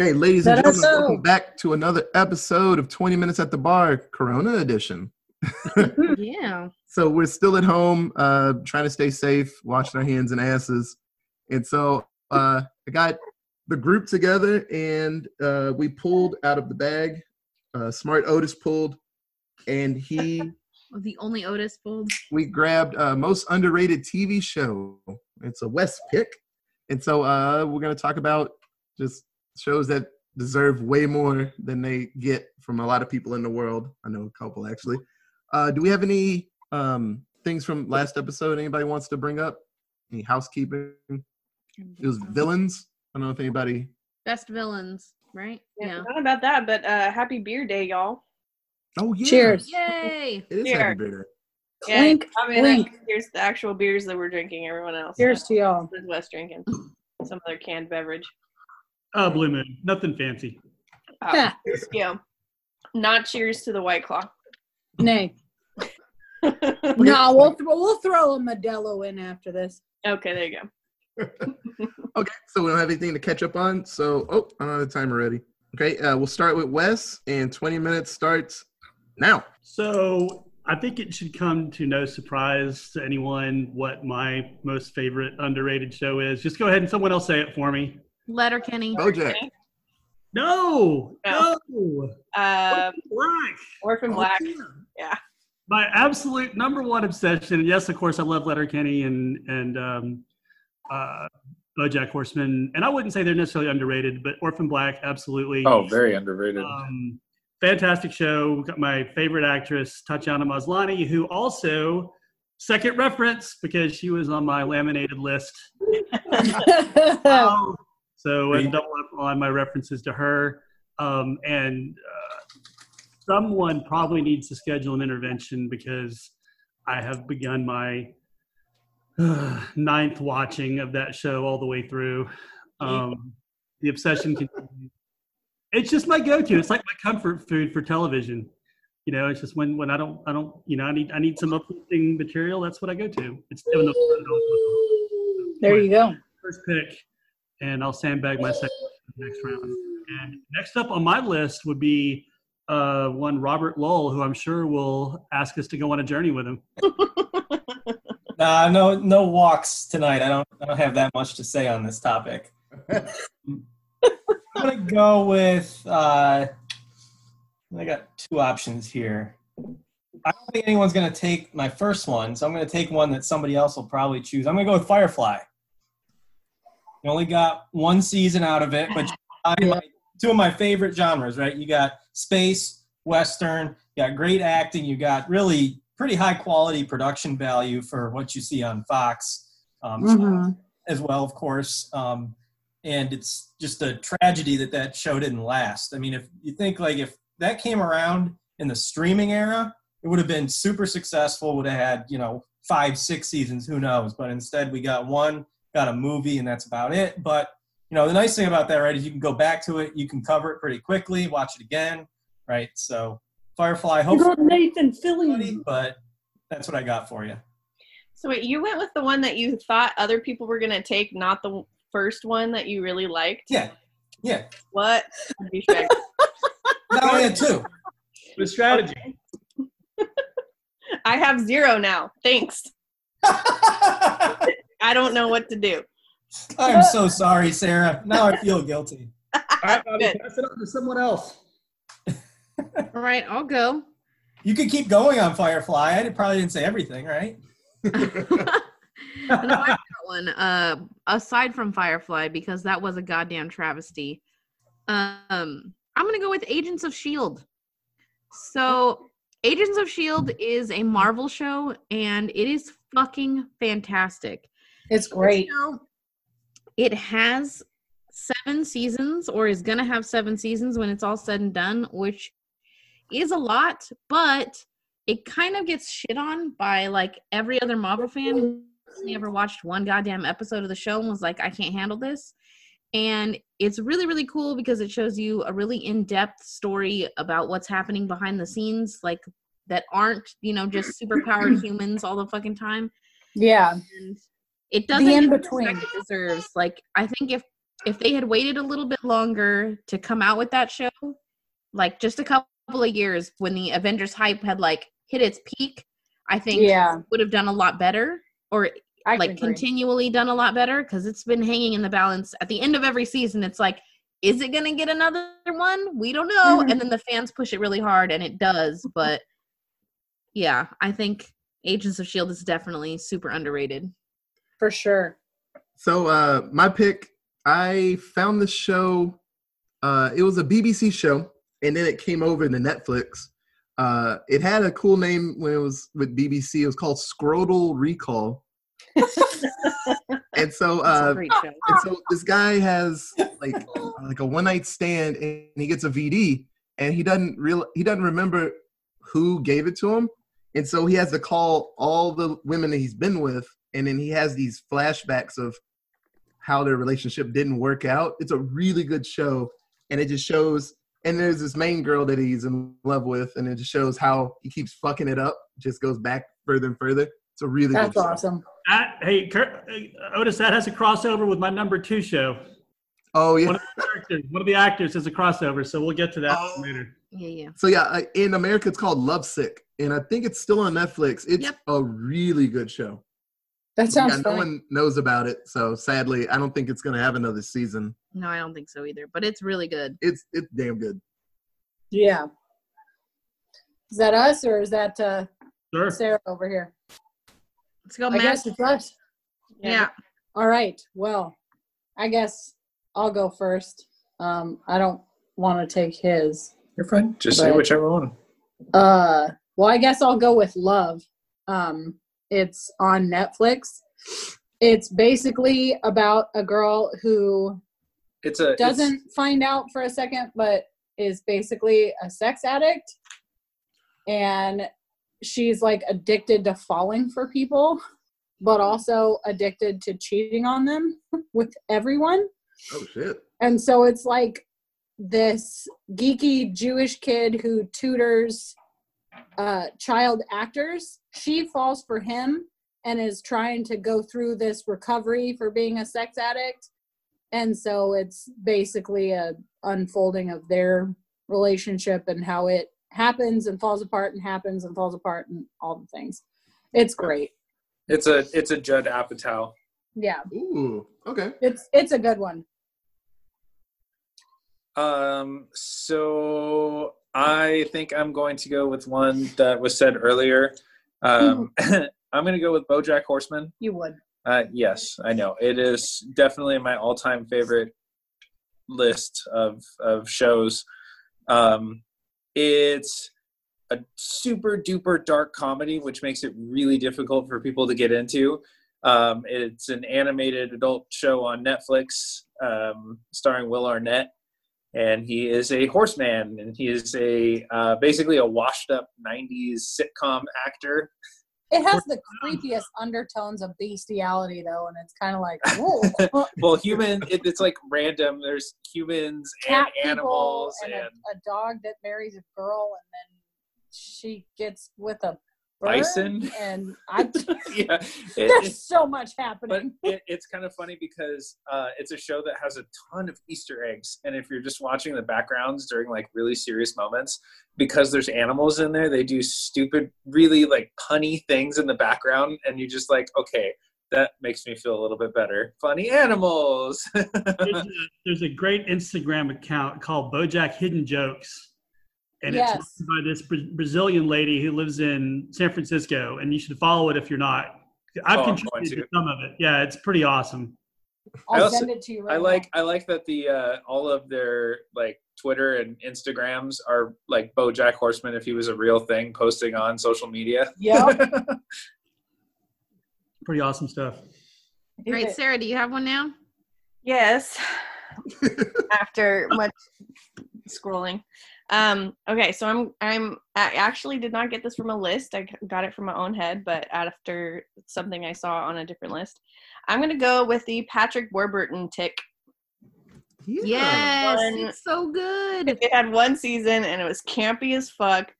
Okay, ladies and gentlemen, welcome back to another episode of 20 Minutes at the Bar, Corona edition. Yeah. So we're still at home, uh, trying to stay safe, washing our hands and asses. And so uh, I got the group together and uh, we pulled out of the bag. Uh, Smart Otis pulled, and he The only Otis pulled. we grabbed uh, most underrated TV show. It's a West pick, and so uh, we're gonna talk about just shows that deserve way more than they get from a lot of people in the world. I know a couple actually. Uh, do we have any um, things from last episode? Anybody wants to bring up? Any housekeeping? It was villains. I don't know if anybody. Best villains, right? Yeah, Not about that, but uh, happy beer day, y'all. Oh yeah. Cheers. Yay. It is Cheers. happy beer day. Yeah, Wink, I mean, wink. uh, here's the actual beers that we're drinking. Everyone else. Cheers to y'all. Is West drinking some other canned beverage. Oh, Blue Moon. Nothing fancy. Uh, Yeah. Not cheers to the White Claw. Nay. okay, No, we'll th- we'll throw a Modelo in after this. Okay, there you go. Okay, so we don't have anything to catch up on. So, oh, I don't have the timer ready. Okay, uh, we'll start with Wes, and 20 minutes starts now. So I think it should come to no surprise to anyone what my most favorite underrated show is. Just go ahead and someone else say it for me. Letterkenny. Bojack. No, No. no. Uh, Black. Orphan Black. Oh, My absolute number one obsession. Yes, of course, I love Letterkenny and and um, uh, BoJack Horseman, and I wouldn't say they're necessarily underrated, but Orphan Black, absolutely. Oh, very underrated. Um, fantastic show. Got my favorite actress, Tatiana Maslany, who also second reference because she was on my laminated list. Um, so I double up on my references to her. Um, and uh, someone probably needs to schedule an intervention because I have begun my uh, ninth watching of that show all the way through. Um, the obsession continues. It's just my go-to. It's like my comfort food for television. You know, it's just when when I don't I don't you know I need I need some uplifting material. That's what I go to. It's there you go. first pick, and I'll sandbag my second next round. And next up on my list would be uh, one Robert Lowell, who I'm sure will ask us to go on a journey with him. Nah, no, no walks tonight. I don't, I don't have that much to say on this topic. I'm gonna go with. Uh, I got two options here. I don't think anyone's gonna take my first one, so I'm gonna take one that somebody else will probably choose. I'm gonna go with Firefly. You only got one season out of it, but my- two of my favorite genres, right? You got space, western. You got great acting. You got really pretty high quality production value for what you see on Fox, um, Mhm. as well, of course. Um, and it's just a tragedy that that show didn't last. I mean, if you think like if that came around in the streaming era, it would have been super successful. Would have had you know five, six seasons, who knows? But instead, we got one, got a movie, and that's about it. But you know, the nice thing about that, right, is you can go back to it, you can cover it pretty quickly, watch it again, right? So, Firefly, You hopefully, got Nathan everybody, Fillion. but that's what I got for you. So wait, you went with the one that you thought other people were gonna take, not the first one that you really liked. Yeah, yeah. What? a douchebag. Now I had two. The strategy. I have zero now. Thanks. I don't know what to do. I'm so sorry, Sarah. Now I feel guilty. All right, Bobby, Good. pass it on to someone else. All right, I'll go. You could keep going on Firefly. I probably didn't say everything, right? no, I got one. Uh, aside from Firefly, because that was a goddamn travesty. Um, I'm gonna go with Agents of Shield. So, Agents of Shield is a Marvel show, and it is fucking fantastic. It's great. show, it has seven seasons, or is gonna have seven seasons when it's all said and done, which is a lot, but it kind of gets shit on by like every other Marvel fan who ever watched one goddamn episode of the show and was like, I can't handle this. And it's really, really cool because it shows you a really in depth story about what's happening behind the scenes, like that aren't, you know, just superpowered humans all the fucking time Yeah. and it doesn't The in-between. respect it deserves. Like I think if if they had waited a little bit longer to come out with that show, like just a couple of years when the Avengers hype had like hit its peak, I think Yeah. would have done a lot better or I like continually done a lot better because it's been hanging in the balance at the end of every season it's like is it going to get another one we don't know Mhm. and then the fans push it really hard and it does but yeah i think agents of shield is definitely super underrated for sure. So uh my pick, I found the show. Uh, it was a BBC show, and then it came over to Netflix. Uh, it had a cool name when it was with BBC. It was called Scrotal Recall. and so uh, and so this guy has like like a one night stand and he gets a VD and he doesn't real he doesn't remember who gave it to him and so he has to call all the women that he's been with and then he has these flashbacks of how their relationship didn't work out it's a really good show and it just shows and there's this main girl that he's in love with and it just shows how he keeps fucking it up just goes back further and further it's a really That's good show. awesome. That, hey, Kurt, uh, Otis, that has a crossover with my number two show. oh yeah One of the characters, one of the actors has a crossover, so we'll get to that Oh. later. yeah yeah So yeah, in America it's called Lovesick, and I think it's still on Netflix. It's Yep. a really good show. That sounds yeah, no one knows about it, so sadly, I don't think it's gonna have another season. no i don't think so either but it's really good It's it's damn good. Yeah. Is that us or is that uh, Sure. Sarah over here? let's go I matt guess it's us. yeah All right. Well, I guess I'll go first. Um, I don't want to take his. You're fine. Just say whichever one. Uh, well, I guess I'll go with Love. Um, it's on Netflix. It's basically about a girl who It's a doesn't find out for a second, but is basically a sex addict. And she's like addicted to falling for people, but also addicted to cheating on them with everyone. Oh shit. And so it's like this geeky Jewish kid who tutors uh, child actors. She falls for him and is trying to go through this recovery for being a sex addict. And so it's basically a unfolding of their relationship and how it happens and falls apart and happens and falls apart and all the things. It's great. it's a it's a Judd Apatow. Yeah, Ooh. Okay. it's it's a good one. Um, so I think I'm going to go with one that was said earlier. Um, I'm going to go with BoJack Horseman. You would. Uh, yes, I know it is definitely my all-time favorite list of of shows. Um, it's a super duper dark comedy, which makes it really difficult for people to get into. Um, it's an animated adult show on Netflix, um, starring Will Arnett, and he is a horseman, and he is a uh, basically a washed-up '90s sitcom actor. It has the creepiest undertones of bestiality, though, and it's kind of like, whoa, well, human. It, it's like random. There's humans cat and animals, and and, a, a dog that marries a girl, and then she gets with a Bison? and I. yeah. It, There's it's, so much but happening. it, it's kind of funny because uh, it's a show that has a ton of Easter eggs, and if you're just watching the backgrounds during like really serious moments, because there's animals in there, they do stupid, really like punny things in the background, and you just like, okay, that makes me feel a little bit better. Funny animals. There's a, there's a great Instagram account called BoJack Hidden Jokes, and Yes. it's by this Bra- Brazilian lady who lives in San Francisco, and you should follow it if you're not. I've Oh, contributed to to. some of it. Yeah, it's pretty awesome. I I'll also- send it to you right I like I like that the uh, all of their like Twitter and Instagrams are like BoJack Horseman if he was a real thing posting on social media. Yeah. Pretty awesome stuff. great sarah do you have one now Yes. After much scrolling. Um, okay, so I'm I'm I actually did not get this from a list. I got it from my own head, but after something I saw on a different list. I'm gonna go with the Patrick Warburton tick. yes One- it's so good It had one season and it was campy as fuck.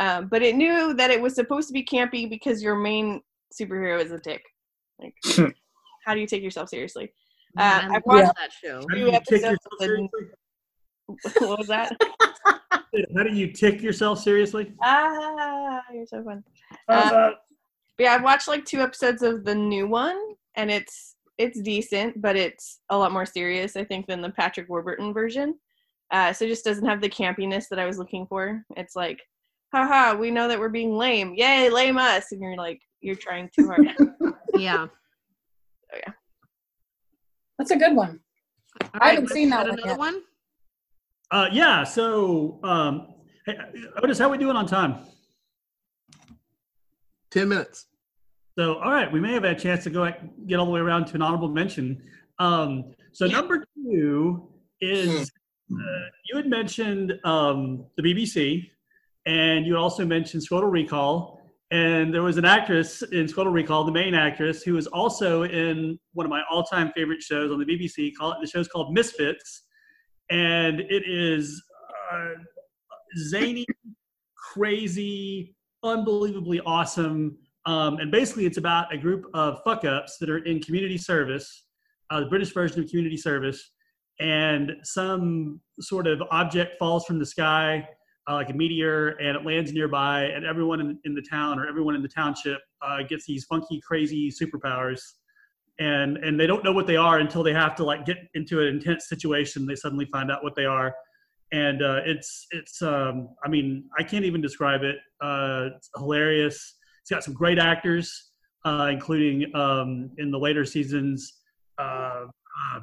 Um, but it knew that it was supposed to be campy because your main superhero is a tick. Like, how do you take yourself seriously? Man, I've watched love that show. How do Two you tick episodes what was that? How do you tick yourself seriously? ah, you're so fun. Uh, Uh, yeah, I've watched like two episodes of the new one, and it's it's decent, but it's a lot more serious, I think, than the Patrick Warburton version. Uh, so it just doesn't have the campiness that I was looking for. It's like, haha, we know that we're being lame. Yay, lame us. And you're like, you're trying too hard. Yeah. Oh yeah. That's a good one. All I haven't seen that one another yet. one. Uh, yeah. So, um, hey, Otis, how we doing on time? Ten minutes. So, all right, we may have had a chance to go get all the way around to an honorable mention. Um, so, number two is uh, you had mentioned um, the BBC, and you also mentioned Total Recall. And there was an actress in Total Recall, the main actress, who was also in one of my all-time favorite shows on the BBC. Called the show's called Misfits, and it is uh, zany, crazy, unbelievably awesome. Um, and basically, it's about a group of fuck ups that are in community service, uh, the British version of community service, and some sort of object falls from the sky, uh, like a meteor, and it lands nearby, and everyone in, in the town or everyone in the township uh, gets these funky, crazy superpowers. And, and they don't know what they are until they have to like get into an intense situation. They suddenly find out what they are, and uh, it's it's um, I mean I can't even describe it. Uh, it's hilarious. It's got some great actors, uh, including um, in the later seasons. Uh, uh,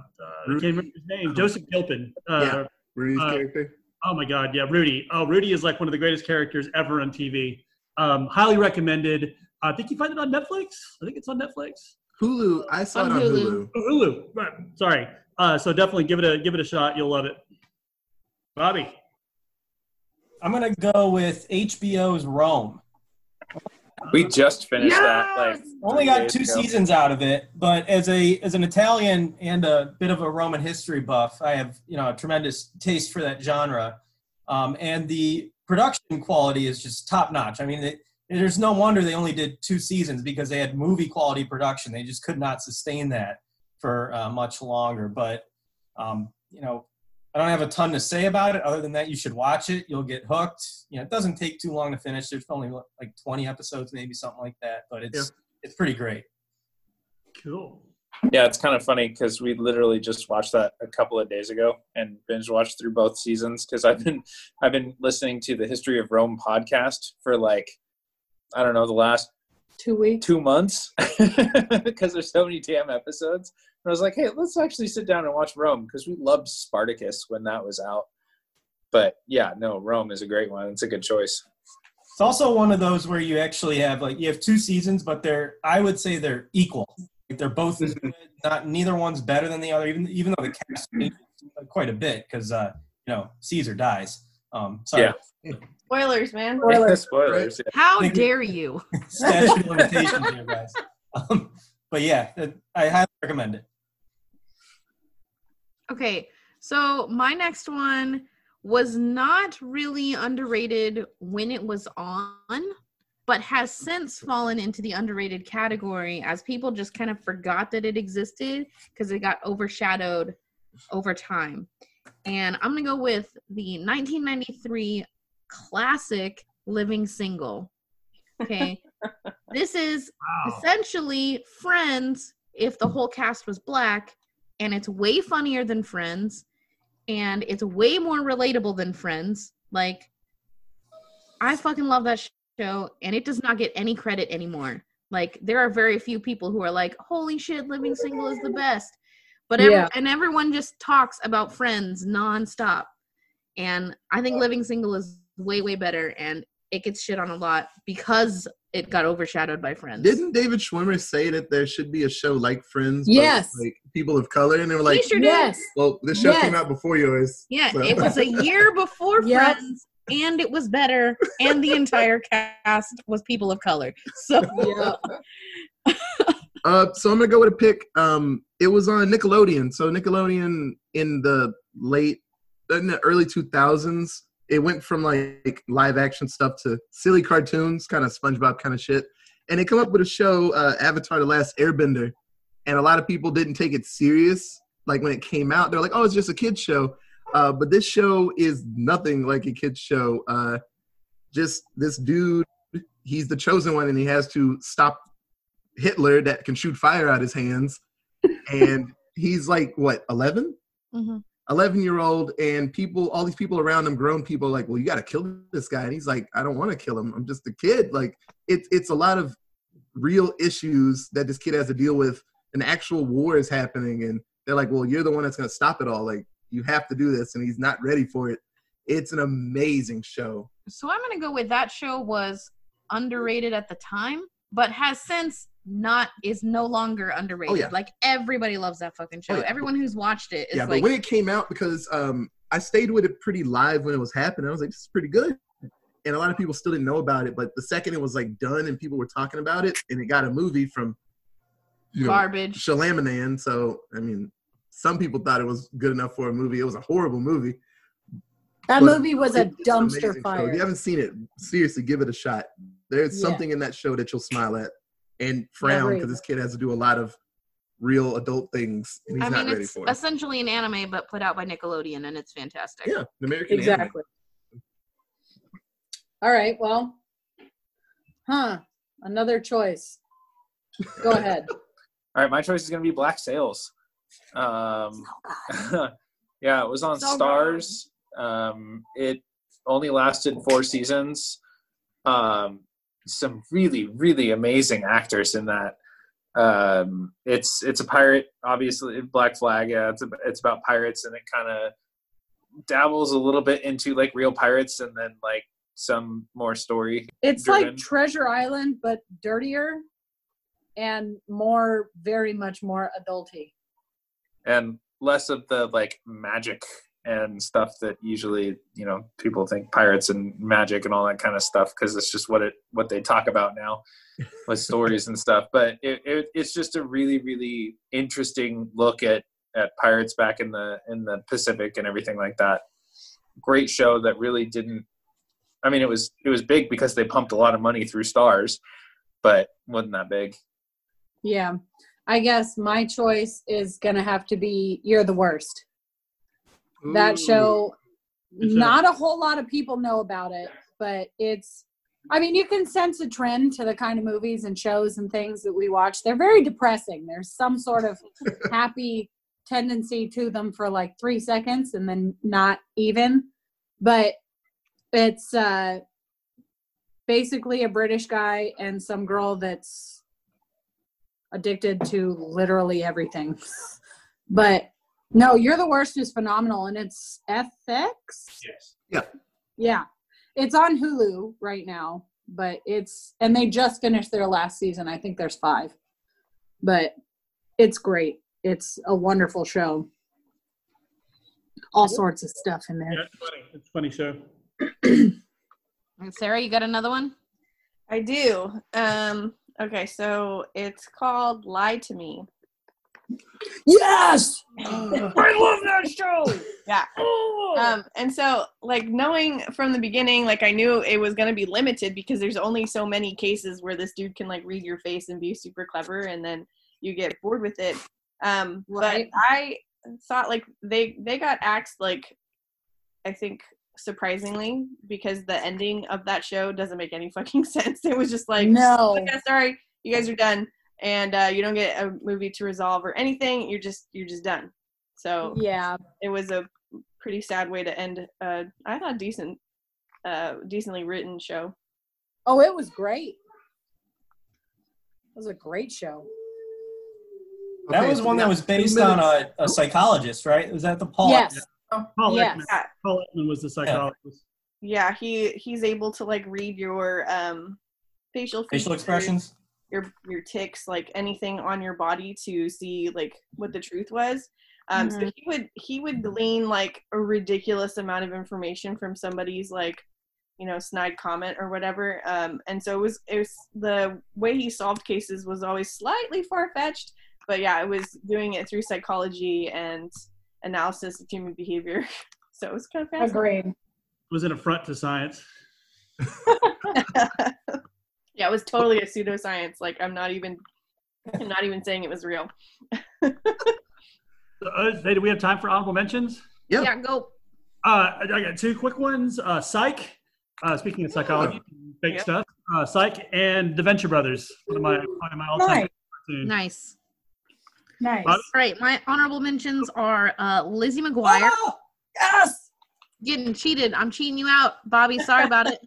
can't remember his name. Joseph Gilgun. Uh, Yeah. Rudy's uh, character. Oh my God, yeah, Rudy. Oh, Rudy is like one of the greatest characters ever on TV. Um, highly recommended. I think you find it on Netflix. I think it's on Netflix. Hulu. I saw On it on Hulu. Hulu. Oh, Hulu. Right. Sorry. Uh, so definitely give it a give it a shot. You'll love it. Bobby. I'm gonna go with HBO's Rome. We just finished that. Like Only got two ago. seasons out of it, but as a as an Italian and a bit of a Roman history buff, I have you know a tremendous taste for that genre, um, and the production quality is just top notch. I mean, it, there's no wonder they only did two seasons because they had movie quality production. They just could not sustain that for uh, much longer. But um, you know, I don't have a ton to say about it other than that you should watch it. You'll get hooked. You know, it doesn't take too long to finish. There's only like 20 episodes, maybe something like that, but it's it's pretty great. Cool. Yeah, it's kind of funny because we literally just watched that a couple of days ago and binge watched through both seasons because I've been I've been listening to the History of Rome podcast for like I don't know the last Two weeks. two months because there's so many damn episodes. And I was like, hey, let's actually sit down and watch Rome because we loved Spartacus when that was out. But yeah, no, Rome is a great one. It's a good choice. It's also one of those where you actually have like you have two seasons, but they're I would say they're equal. Like they're both as good. Not neither one's better than the other, even even though the cast changes quite a bit because uh, you know Caesar dies. Um, sorry, Spoilers, man. Spoilers. Spoilers. yeah. How Thank you. dare you? statute of limitations here, guys. Um, but yeah, I highly recommend it. Okay, so my next one was not really underrated when it was on, but has since fallen into the underrated category as people just kind of forgot that it existed because it got overshadowed over time. And I'm going to go with the 1993 classic Living Single. Okay. this is Wow. essentially Friends if the whole cast was black, and it's way funnier than Friends, and it's way more relatable than Friends. Like, I fucking love that show, and it does not get any credit anymore. Like, there are very few people who are like, "Holy shit, Living Single is the best," but every, Yeah. and everyone just talks about Friends nonstop. And I think Living Single is way way better, and it gets shit on a lot because it got overshadowed by Friends. Didn't David Schwimmer say that there should be a show like Friends? but Yes. Like people of color, and they were like, he sure did. Yes. "Well, this show Yes. came out before yours." Yeah, so- it was a year before Yep. Friends, and it was better, and the entire cast was people of color. So Yeah. Uh, so I'm gonna go with a pick. Um, it was on Nickelodeon. So Nickelodeon in the late, in the early 2000s, it went from like live action stuff to silly cartoons, kind of SpongeBob kind of shit. And they come up with a show, uh, Avatar: The Last Airbender, and a lot of people didn't take it serious. Like when it came out, they're like, "Oh, it's just a kids show," uh, but this show is nothing like a kids show. Uh, just this dude, he's the chosen one, and he has to stop Hitler that can shoot fire out his hands, and he's like what 11 Mhm. 11 year old and people all these people around him grown people like well you got to kill this guy. And he's like i don't want to kill him. I'm just a kid. Like it's it's a lot of real issues that this kid has to deal with. An actual war is happening and they're like well you're the one that's going to stop it all. Like you have to do this. And he's not ready for it. It's an amazing show. So I'm gonna go with that show was underrated at the time, but has since not is no longer underrated. yeah. Like everybody loves that fucking show. Oh, yeah. Everyone who's watched it is yeah but like when it came out because um i stayed with it pretty live when it was happening i was like this is pretty good and a lot of people still didn't know about it but the second it was like done and people were talking about it and it got a movie from you know, garbage. Shyamalan. So I mean, some people thought it was good enough for a movie. It was a horrible movie. That But movie was a it's an amazing dumpster show. fire. If you haven't seen it, seriously, give it a shot. There's Yeah. something in that show that you'll smile at and frown because this kid has to do a lot of real adult things and he's I not mean, ready it's for it. essentially an anime, but put out by Nickelodeon, and it's fantastic. Yeah, an American anime. Exactly. All right. Well, huh? Another choice. Go ahead. All right, my choice is gonna be Black Sails. Um, yeah, it was on So good. Starz. Um, it only lasted four seasons. Um, some really, really amazing actors in that. Um, it's it's a pirate, obviously Black Flag. Yeah, it's a, it's about pirates, and it kind of dabbles a little bit into like real pirates, and then like some more story. It's Driven. like Treasure Island, but dirtier and more, very much more adulty. and less of the like magic and stuff that usually you know people think pirates and magic and all that kind of stuff because it's just what it what they talk about now with stories and stuff but it, it it's just a really really interesting look at at pirates back in the in the pacific and everything like that great show that really didn't i mean it was it was big because they pumped a lot of money through Starz but wasn't that big Yeah. I guess my choice is going to have to be You're the Worst. That Ooh. show, Good show. not a whole lot of people know about it, but it's, I mean, you can sense a trend to the kind of movies and shows and things that we watch. They're very depressing. There's some sort of happy tendency to them for like three seconds and then not even. But it's uh, basically a British guy and some girl that's addicted to literally everything. But no, You're the Worst is phenomenal and it's FX. Yes. Yeah. Yeah, it's on Hulu right now, but it's and they just finished their last season. I think there's 5. But it's great. It's a wonderful show. All sorts of stuff in Yeah, there. it's funny. It's a funny show. Sarah, you got another one? I do. Um, okay, so it's called Lie to Me. Yes. I love that show. Yeah. Um, and so, like, knowing from the beginning, like, I knew it was going to be limited because there's only so many cases where this dude can, like, read your face and be super clever, and then you get bored with it. Um, Right. But I thought, like, they they got axed, like, I think surprisingly because the ending of that show doesn't make any fucking sense. It was just like, No. okay, sorry, you guys are done, and uh, you don't get a movie to resolve or anything. You're just you're just done. So Yeah. it was a pretty sad way to end. Uh, I thought decent, uh, decently written show. Oh, it was great. It was a great show. That was so one that was based on a, a psychologist, right? Was that the Paul? yes. Paul Yes. Ekman. Yeah, Paul Ekman was the psychologist. yeah. He he's able to like read your um facial Facial features, expressions. Your your ticks, like anything on your body to see like what the truth was. Um, So he would he would glean like a ridiculous amount of information from somebody's like you know snide comment or whatever. Um, and so it was it was the way he solved cases was always slightly far fetched, but yeah, it was doing it through psychology and analysis of human behavior. So it was kind of fascinating. Agreed. It was an affront to science. yeah, it was totally a pseudoscience. Like I'm not even I'm not even saying it was real. Uh, hey, do we have time for honorable mentions? Yeah. Yeah, go. Uh, I I got two quick ones. Uh, Psych. Uh, speaking of psychology, fake Yep. stuff. Uh, Psych and The Venture Brothers. One of my one of my all-time Nice. cartoons. Nice. Nice. Bobby? All right, my honorable mentions are uh, Lizzie McGuire Oh, yes. getting cheated. I'm cheating you out, Bobby. Sorry about it.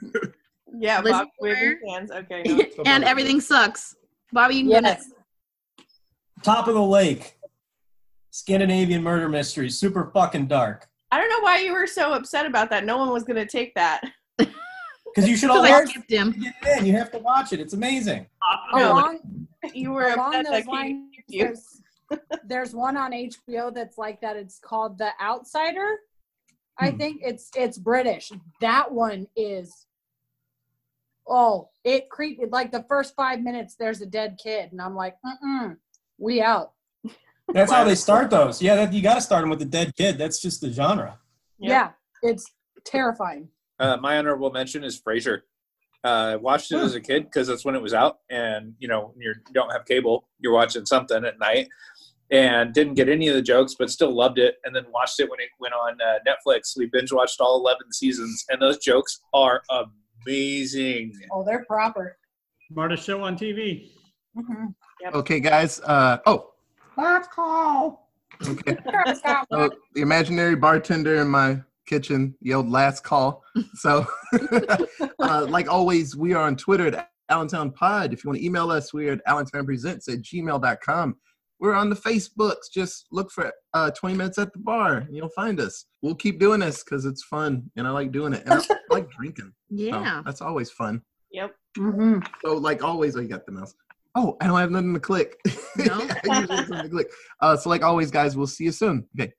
Yeah, Lizzie Bob waving McGuire. hands. Okay. No. and everything sucks. Bobby, you can go next. Yes. Top of the lake. Scandinavian murder mystery. Super fucking dark. I don't know why you were so upset about that. No one was gonna take that. Because you should all Because I watch skipped him. it. in. You have to watch it. It's amazing. No, Along, You were along upset those lines, you. there's, there's one on HBO that's like that. It's called The Outsider. I Hmm. think it's it's British. That one is. Oh, it creeped. Like the first five minutes, there's a dead kid, and I'm like, mm we out. That's how they start those. Yeah, that, you got to start them with the dead kid. That's just the genre. Yep. Yeah, it's terrifying. Uh, my honorable mention is Frasier. Uh, I watched it as a kid because that's when it was out, and you know, you don't have cable, you're watching something at night, and didn't get any of the jokes, but still loved it. And then watched it when it went on uh, Netflix. We binge watched all 11 seasons, and those jokes are amazing. Oh, they're proper. smartest show on TV. Mm-hmm. Okay, guys. Uh, oh, last call. Okay. So the imaginary bartender in my kitchen yelled last call. So, uh, like always, we are on Twitter at Allentown Pod. If you want to email us, we're at allentownpresents at gmail.com. We're on the Facebooks. Just look for uh, 20 minutes at the bar. and You'll find us. We'll keep doing this because it's fun and I like doing it. And I like drinking. So Yeah. that's always fun. Yep. Mhm. So, like always, oh, you got the mouse. Oh, I don't have nothing to click. No? I usually have something to click. Uh, so, like always, guys, we'll see you soon. Okay,